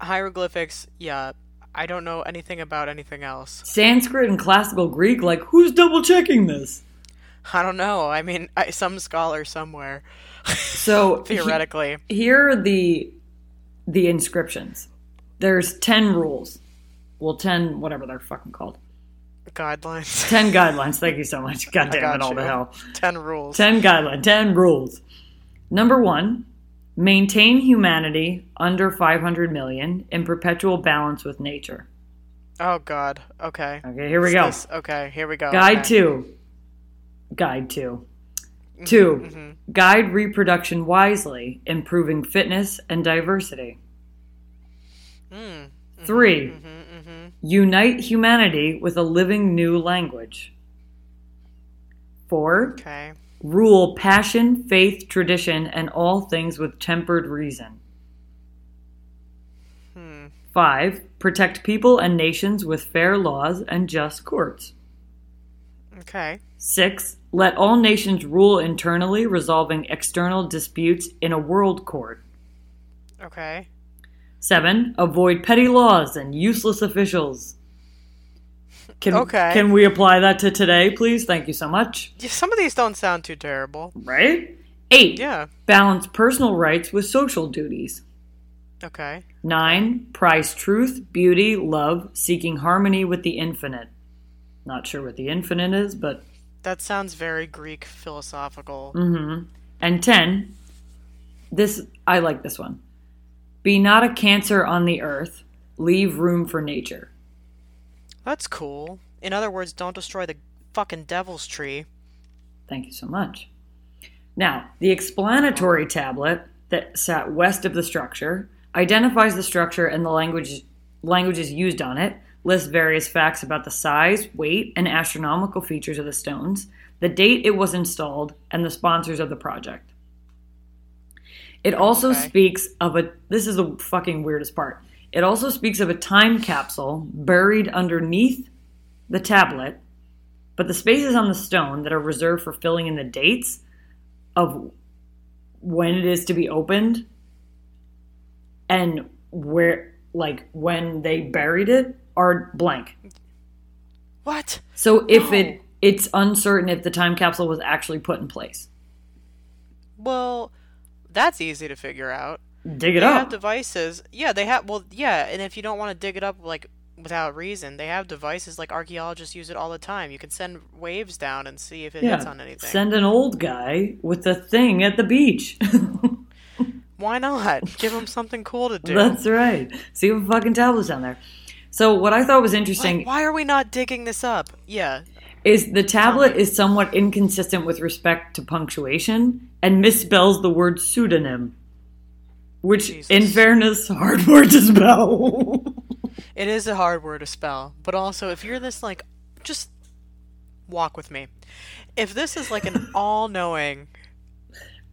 Hieroglyphics, yeah, I don't know anything about anything else. Sanskrit and classical Greek, like, who's double checking this? I don't know. I mean, I, some scholar somewhere. So theoretically, he, here are the the inscriptions. There's ten rules. Well, ten whatever they're fucking called. Guidelines. Ten guidelines. Thank you so much. God damn it, all you. the hell. Ten rules. Ten guidelines. Ten rules. Number one, maintain humanity under 500 million in perpetual balance with nature. Oh God. Okay. Okay, here we go. This? Okay, here we go. Guide okay. two. Guide 2 Mm-hmm, 2 mm-hmm. Guide reproduction wisely, improving fitness and diversity. Mm. 3 mm-hmm, Unite humanity with a living new language. Four. Okay. Rule passion, faith, tradition, and all things with tempered reason. Hmm. Five. Protect people and nations with fair laws and just courts. Okay. Six. Let all nations rule internally, resolving external disputes in a world court. Okay. Seven. Avoid petty laws and useless officials. Can, okay. Can we apply that to today, please? Thank you so much. Yeah, some of these don't sound too terrible. Right? Eight. Yeah. Balance personal rights with social duties. Okay. Nine. Prize truth, beauty, love, seeking harmony with the infinite. Not sure what the infinite is, but. That sounds very Greek philosophical. Mm-hmm. And ten. This I like this one. Be not a cancer on the earth. Leave room for nature. That's cool. In other words, don't destroy the fucking devil's tree. Thank you so much. Now, the explanatory tablet that sat west of the structure identifies the structure and the language languages used on it, lists various facts about the size, weight, and astronomical features of the stones, the date it was installed, and the sponsors of the project. It also Okay. speaks of a this is the fucking weirdest part. It also speaks of a time capsule buried underneath the tablet, but the spaces on the stone that are reserved for filling in the dates of when it is to be opened and where like when they buried it are blank. What? So if No. it it's uncertain if the time capsule was actually put in place. Well, that's easy to figure out. Dig it they have devices. Yeah, they have. Well, yeah, and if you don't want to dig it up like without reason, they have devices like archaeologists use it all the time. You can send waves down and see if it hits on anything. Send an old guy with a thing at the beach. Why not? Give him something cool to do. That's right. See what fucking tablet's down there. So what I thought was Why, interesting why are we not digging this up? Yeah. Is the tablet is somewhat inconsistent with respect to punctuation and misspells the word pseudonym. Which, Jesus. in fairness, hard word to spell. It is a hard word to spell, but also if you're this like, just walk with me. If this is like an all-knowing,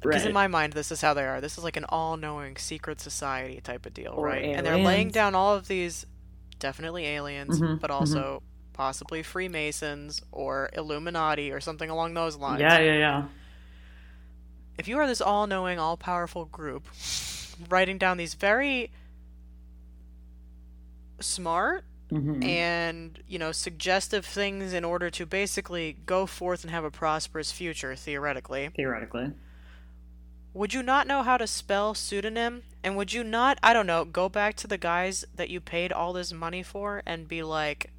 because in my mind this is how they are. This is like an all-knowing secret society type of deal, Or right? And they're laying down all of these, definitely aliens, Mhm, but also possibly Freemasons or Illuminati or something along those lines. yeah, yeah, yeah. if you are this all-knowing, all-powerful group writing down these very smart Mhm. and you know suggestive things in order to basically go forth and have a prosperous future theoretically Theoretically. would you not know how to spell pseudonym and would you not i don't know go back to the guys that you paid all this money for and be like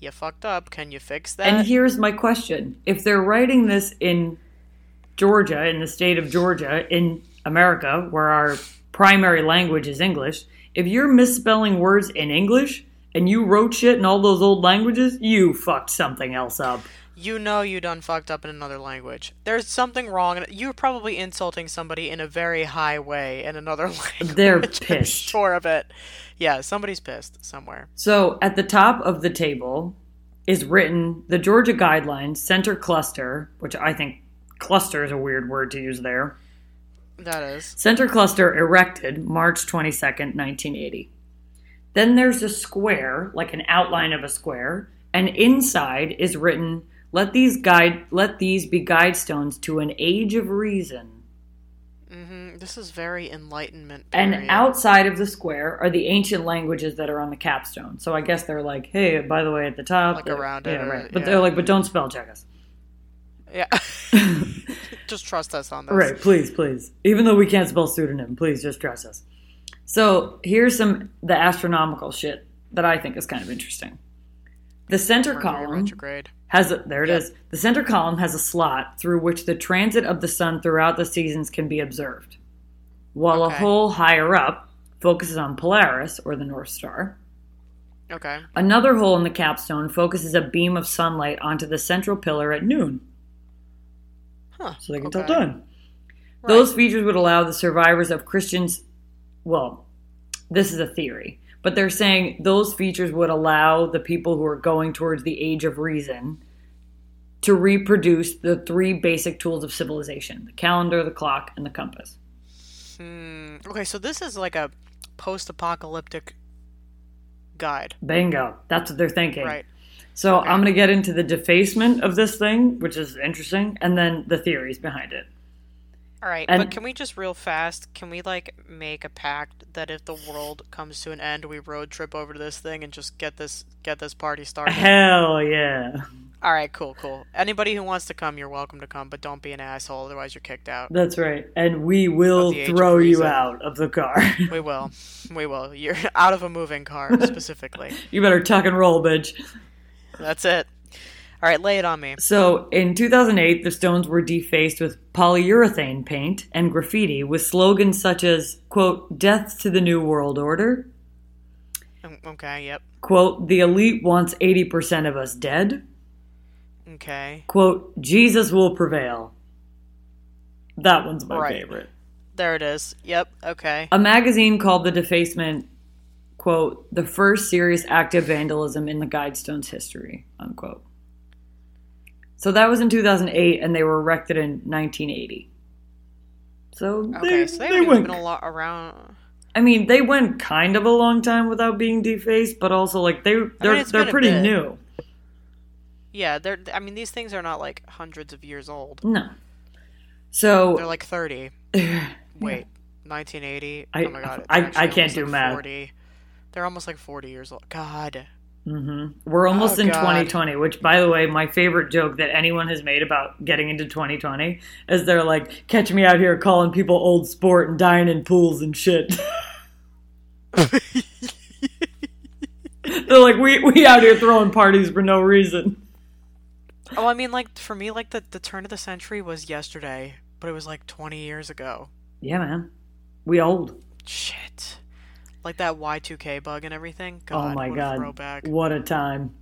you fucked up can you fix that And here's my question. If they're writing this in Georgia, in the state of Georgia, in America, where our primary language is English, if you're misspelling words in English and you wrote shit in all those old languages, you fucked something else up. You know you done fucked up in another language. There's something wrong. You're probably insulting somebody in a very high way in another language. They're I'm pissed. sure of it. Yeah, somebody's pissed somewhere. So at the top of the table is written the Georgia Guidelines Center Cluster, which I think cluster is a weird word to use there. That is. Center Cluster erected March 22nd, 1980. Then there's a square, like an outline of a square, and inside is written let these guide let these be guidestones to an age of reason. hmm This is very enlightenment. And outside of the square are the ancient languages that are on the capstone. So I guess they're like, hey, by the way, at the top, Like around yeah, it right. But yeah. they're like, but don't spell check us. Yeah. Just trust us on this. Right, please, please. Even though we can't spell pseudonym, please just trust us. So here's some the astronomical shit that I think is kind of interesting. The center Mercury column retrograde. Has a, there it Yep. is. The center column has a slot through which the transit of the sun throughout the seasons can be observed, while a hole higher up focuses on Polaris or the North Star. Okay. Another hole in the capstone focuses a beam of sunlight onto the central pillar at noon, Huh. so they can okay. tell time. Right. Those features would allow the survivors of Christians, well, this is a theory, but they're saying those features would allow the people who are going towards the age of reason to reproduce the three basic tools of civilization the calendar, the clock, and the compass. Hmm. Okay, so this is like a post-apocalyptic guide, Bingo. That's what they're thinking. right? So Okay. I'm going to get into the defacement of this thing, which is interesting, and then the theories behind it. All right, And- but can we just real fast? Can we like make a pact that if the world comes to an end, we road trip over to this thing and just get this get this party started? Hell yeah. All right, cool, cool. Anybody who wants to come, you're welcome to come, but don't be an asshole, otherwise you're kicked out. That's right. And we will Of the age of throw you out of the car. We will, we will. You're out of a moving car specifically. you better tuck and roll, bitch. That's it. All right, lay it on me. So, in 2008, the stones were defaced with polyurethane paint and graffiti with slogans such as, quote, death to the New World Order, Um, Okay, yep. quote, the elite wants 80% of us dead, Okay. quote, Jesus will prevail. That one's my Right. favorite. There it is. Yep. Okay. A magazine called the defacement, quote, the first serious act of vandalism in the Guidestones history, unquote. So that was in 2008, and they were erected in 1980. So Okay, they, so they they went. been a lot around. I mean, they went kind of a long time without being defaced, but also like they they're it's they're pretty new. Yeah, they're. I mean, these things are not like hundreds of years old. No. So they're like thirty. Wait, 1980. I- oh my god. I- I can't do like math. 40. They're almost like 40 years old. God. Hmm we're almost Oh, in God. 2020, which, by the way, my favorite joke that anyone has made about getting into 2020 is they're like, catch me out here calling people old sport and dying in pools and shit. they're like, we, we out here throwing parties for no reason. Oh, I mean, like for me, like the the turn of the century was yesterday, but it was like 20 years ago. Yeah, man. We old. Shit. Like that Y2K bug and everything. Oh god, oh my what god. What a time.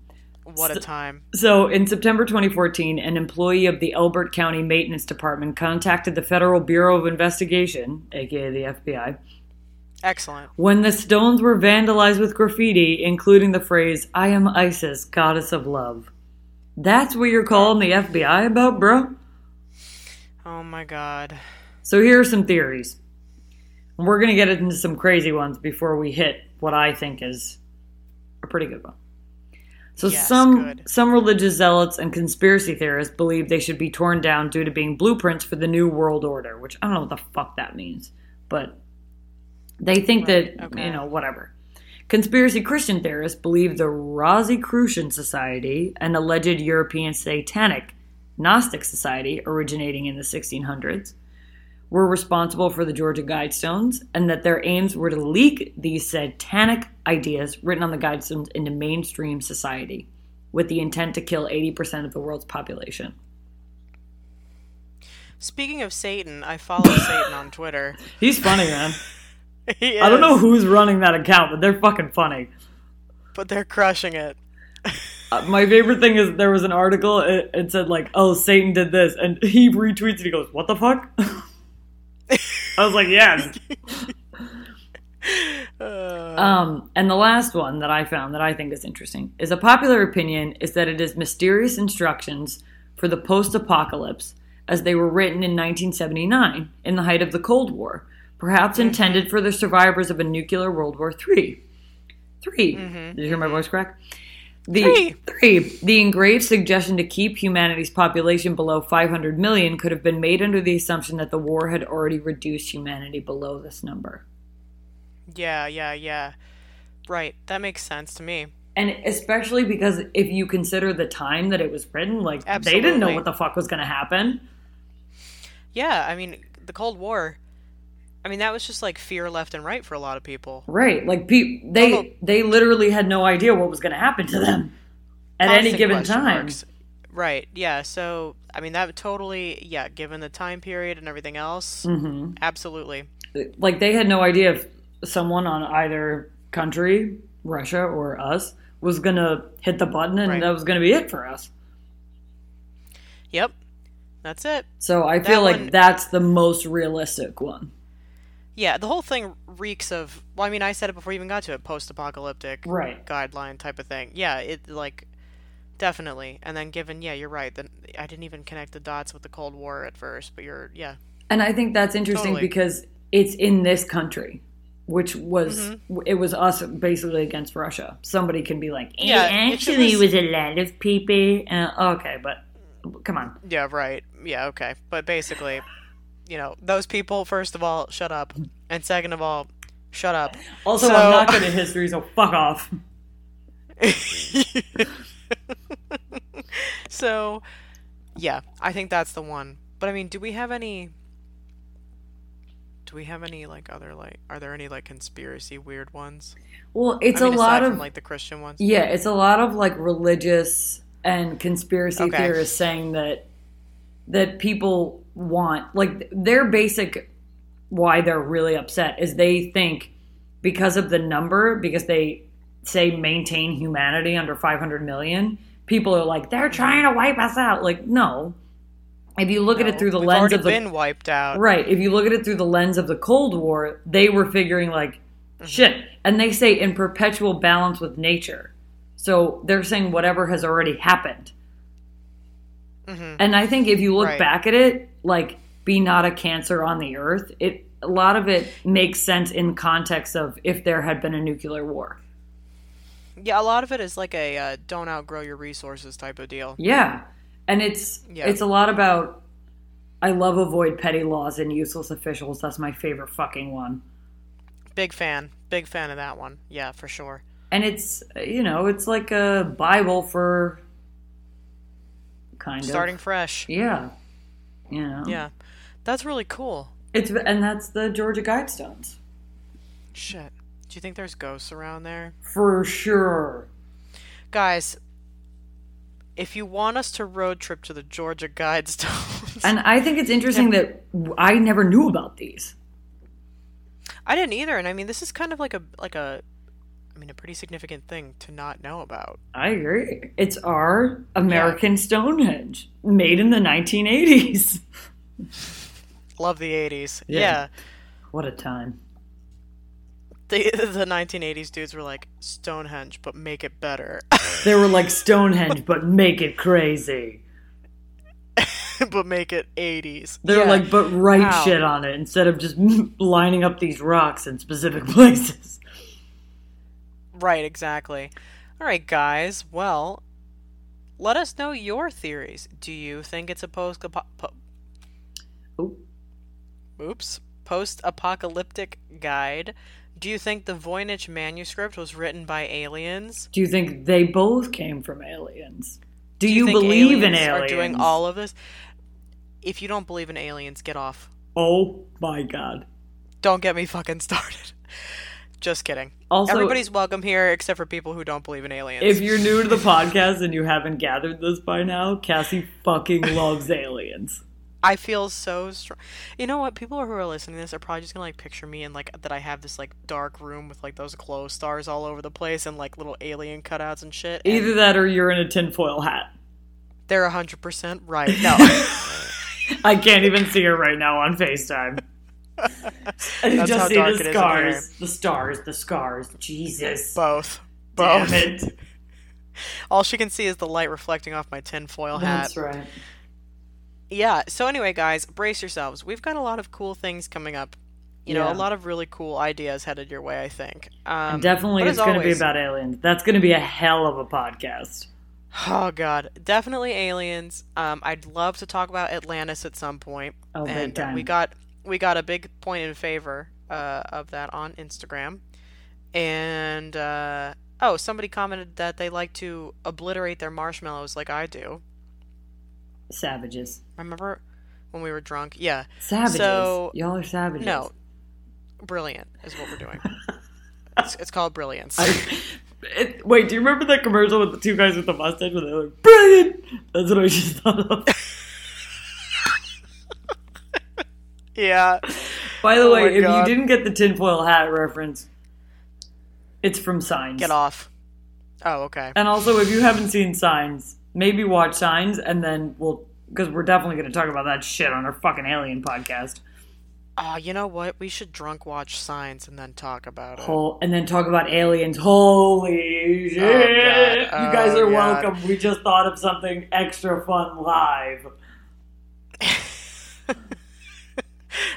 What a time. So, in September 2014, an employee of the Elbert County Maintenance Department contacted the Federal Bureau of Investigation, aka the FBI, Excellent. when the stones were vandalized with graffiti, including the phrase, I am Isis, goddess of love. That's what you're calling the FBI about, bro? Oh my god. So, here are some theories. We're going to get into some crazy ones before we hit what I think is a pretty good one. So Yes, some good. some religious zealots and conspiracy theorists believe they should be torn down due to being blueprints for the new world order, which I don't know what the fuck that means, but they think Right, that okay. you know whatever. Conspiracy Christian theorists believe the Rosicrucian Society, an alleged European satanic Gnostic society originating in the 1600s, were responsible for the Georgia Guidestones, and that their aims were to leak these satanic ideas written on the Guidestones into mainstream society, with the intent to kill 80% of the world's population. Speaking of Satan, I follow Satan on Twitter. He's funny, man. He I don't know who's running that account, but they're fucking funny. but they're crushing it. Uh, my favorite thing is there was an article it, it said like, "Oh, Satan did this," and he retweets it, he goes, "What the fuck?" I was like, "Yes." Uh, Um, and the last one that I found that I think is interesting is a popular opinion is that it is mysterious instructions for the post-apocalypse as they were written in 1979 in the height of the Cold War, perhaps intended for the survivors of a nuclear World War III. 3 Did you hear my voice crack? The Three. three. The engraved suggestion to keep humanity's population below 500 million could have been made under the assumption that the war had already reduced humanity below this number. yeah, yeah, yeah. Right. That makes sense to me. And especially because if you consider the time that it was written, like they didn't know what the fuck was going to happen. Yeah, I mean, the Cold War. I mean, that was just like fear left and right for a lot of people. Right? Like pe- they Although- they literally had no idea what was going to happen to them at any given time. marks. Right. Yeah. So, I mean, that totally, yeah, given the time period and everything else, hmm absolutely. Like they had no idea if someone on either country, Russia or us, was going to hit the button and Right. that was going to be it for us. Yep. That's it. So I feel like one- that's the most realistic one. Yeah, the whole thing reeks of. Well, I mean, I said it before we even got to it. Post-apocalyptic Right. guideline type of thing. Yeah, it like definitely. And then given, yeah, you're right. Then I didn't even connect the dots with the Cold War at first, but you're, yeah, And I think that's interesting Totally. because it's in this country, which was Mm-hmm. it was us basically against Russia. Somebody can be like, Yeah, "Eh, if it actually, it was- was a lot of people. Uh, okay, but come on. yeah, right, yeah, okay. But basically, you know, those people. First of all, shut up, and second of all, shut up. Also, So- I'm not good at history, so fuck off. so, yeah, I think that's the one. But I mean, do we have any? Do we have any like other like? Are there any like conspiracy weird ones? Well, it's I mean, a lot of from like the Christian ones. yeah, it's a lot of like religious and conspiracy Okay. theorists saying that that people want like their basic why they're really upset is they think because of the number because they say maintain humanity under 500 million people are like they're trying to wipe us out like no if you look at it through the lens of the been wiped out. Right. If you look at it through the lens of the Cold War, they were figuring like Mm-hmm. shit. And they say in perpetual balance with nature. So they're saying whatever has already happened. Mhm. And I think if you look Right. back at it, like be not a cancer on the earth, it a lot of it makes sense in context of if there had been a nuclear war. Yeah, a lot of it is like a uh, don't outgrow your resources type of deal. Yeah. And it's Yeah. it's a lot about I love avoid petty laws and useless officials. That's my favorite fucking one. Big fan. Big fan of that one. Yeah, for sure. and it's you know it's like a bible for kind Starting of starting fresh. yeah you know Yeah. That's really cool. it's and that's the georgia guidestones Shit. Do you think there's ghosts around there? for sure Guys, if you want us to road trip to the Georgia Guidestones, and i think it's interesting that i never knew about these I didn't either. And I mean, this is kind of like a like a, I mean, a pretty significant thing to not know about. i agree it's our american stonehenge made in the 1980s Love the '80s. Yeah. Yeah, what a time the the 1980s dudes were like Stonehenge, but make it better, they were like stonehenge but make it crazy but make it '80s. they were Yeah. like but write Wow. shit on it instead of just lining up these rocks in specific places Right, exactly. All right, guys. Well, let us know your theories. Do you think it's a post po- Oop. oops post-apocalyptic guide? Do you think the Voynich manuscript was written by aliens? Do you think they both came from aliens? Do, Do you, think believe in aliens aliens? Are doing all of this? If you don't believe in aliens, get off. oh my god. Don't get me fucking started. Just kidding. Also, Everybody's welcome here except for people who don't believe in aliens. if you're new to the podcast and you haven't gathered this by now, Cassie fucking loves aliens. I feel so strong. You know what? People who are listening to this are probably just gonna like picture me in like that I have this like dark room with like those glow stars all over the place and like little alien cutouts and shit. and Either that or you're in a tinfoil hat. they're hundred percent right. No, I can't even see her right now on FaceTime. That's just see the it is in scars. The stars, the scars. Jesus. both, Damn both. it. All she can see is the light reflecting off my tinfoil hat. That's right. yeah so anyway guys brace yourselves we've got a lot of cool things coming up you know Yeah. a lot of really cool ideas headed your way i think um, definitely it's going to be about aliens. That's going to be a hell of a podcast. oh god definitely aliens um, i'd love to talk about atlantis at some point Oh, and we got we got a big point in favor uh, of that on instagram and uh, oh somebody commented that they like to obliterate their marshmallows like i do Savages. remember when we were drunk yeah Savages. So- Y'all are savages. no brilliant is what we're doing it's, it's called brilliance I, it, wait, do you remember that commercial with the two guys with the mustache where they're like, brilliant? That's what I just thought of. Yeah. By the Oh way, if God. you didn't get the tinfoil hat reference, it's from Signs. Get off. Oh, okay. And also, if you haven't seen Signs, maybe watch Signs, and then we'll because we're definitely going to talk about that shit on our fucking Alien podcast. Oh, you know what? We should drunk watch Signs and then talk about it. Whole, and then talk about aliens. Holy oh, shit! God. You guys Oh, are God. welcome. We just thought of something extra fun live.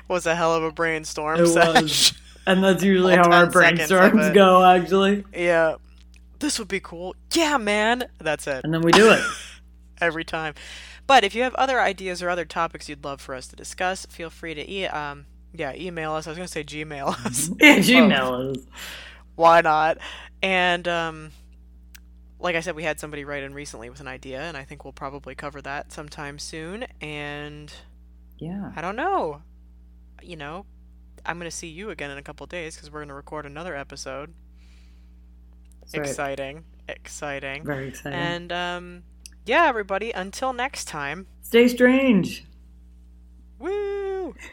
Was a hell of a brainstorm. It Sesh. was. And that's usually how our 10 seconds brainstorms go, actually. Yeah. This would be cool. Yeah, man. That's it. And then we do it. Every time. But if you have other ideas or other topics you'd love for us to discuss, feel free to e- um yeah, email us. I was going to say Gmail us. yeah, Gmail us. Why not? And um like I said, we had somebody write in recently with an idea, and I think we'll probably cover that sometime soon. And Yeah. I don't know. You know, I'm going to see you again in a couple days because we're going to record another episode. That's right. Exciting. Exciting. Very exciting. And um yeah, everybody, until next time. Stay strange. Woo!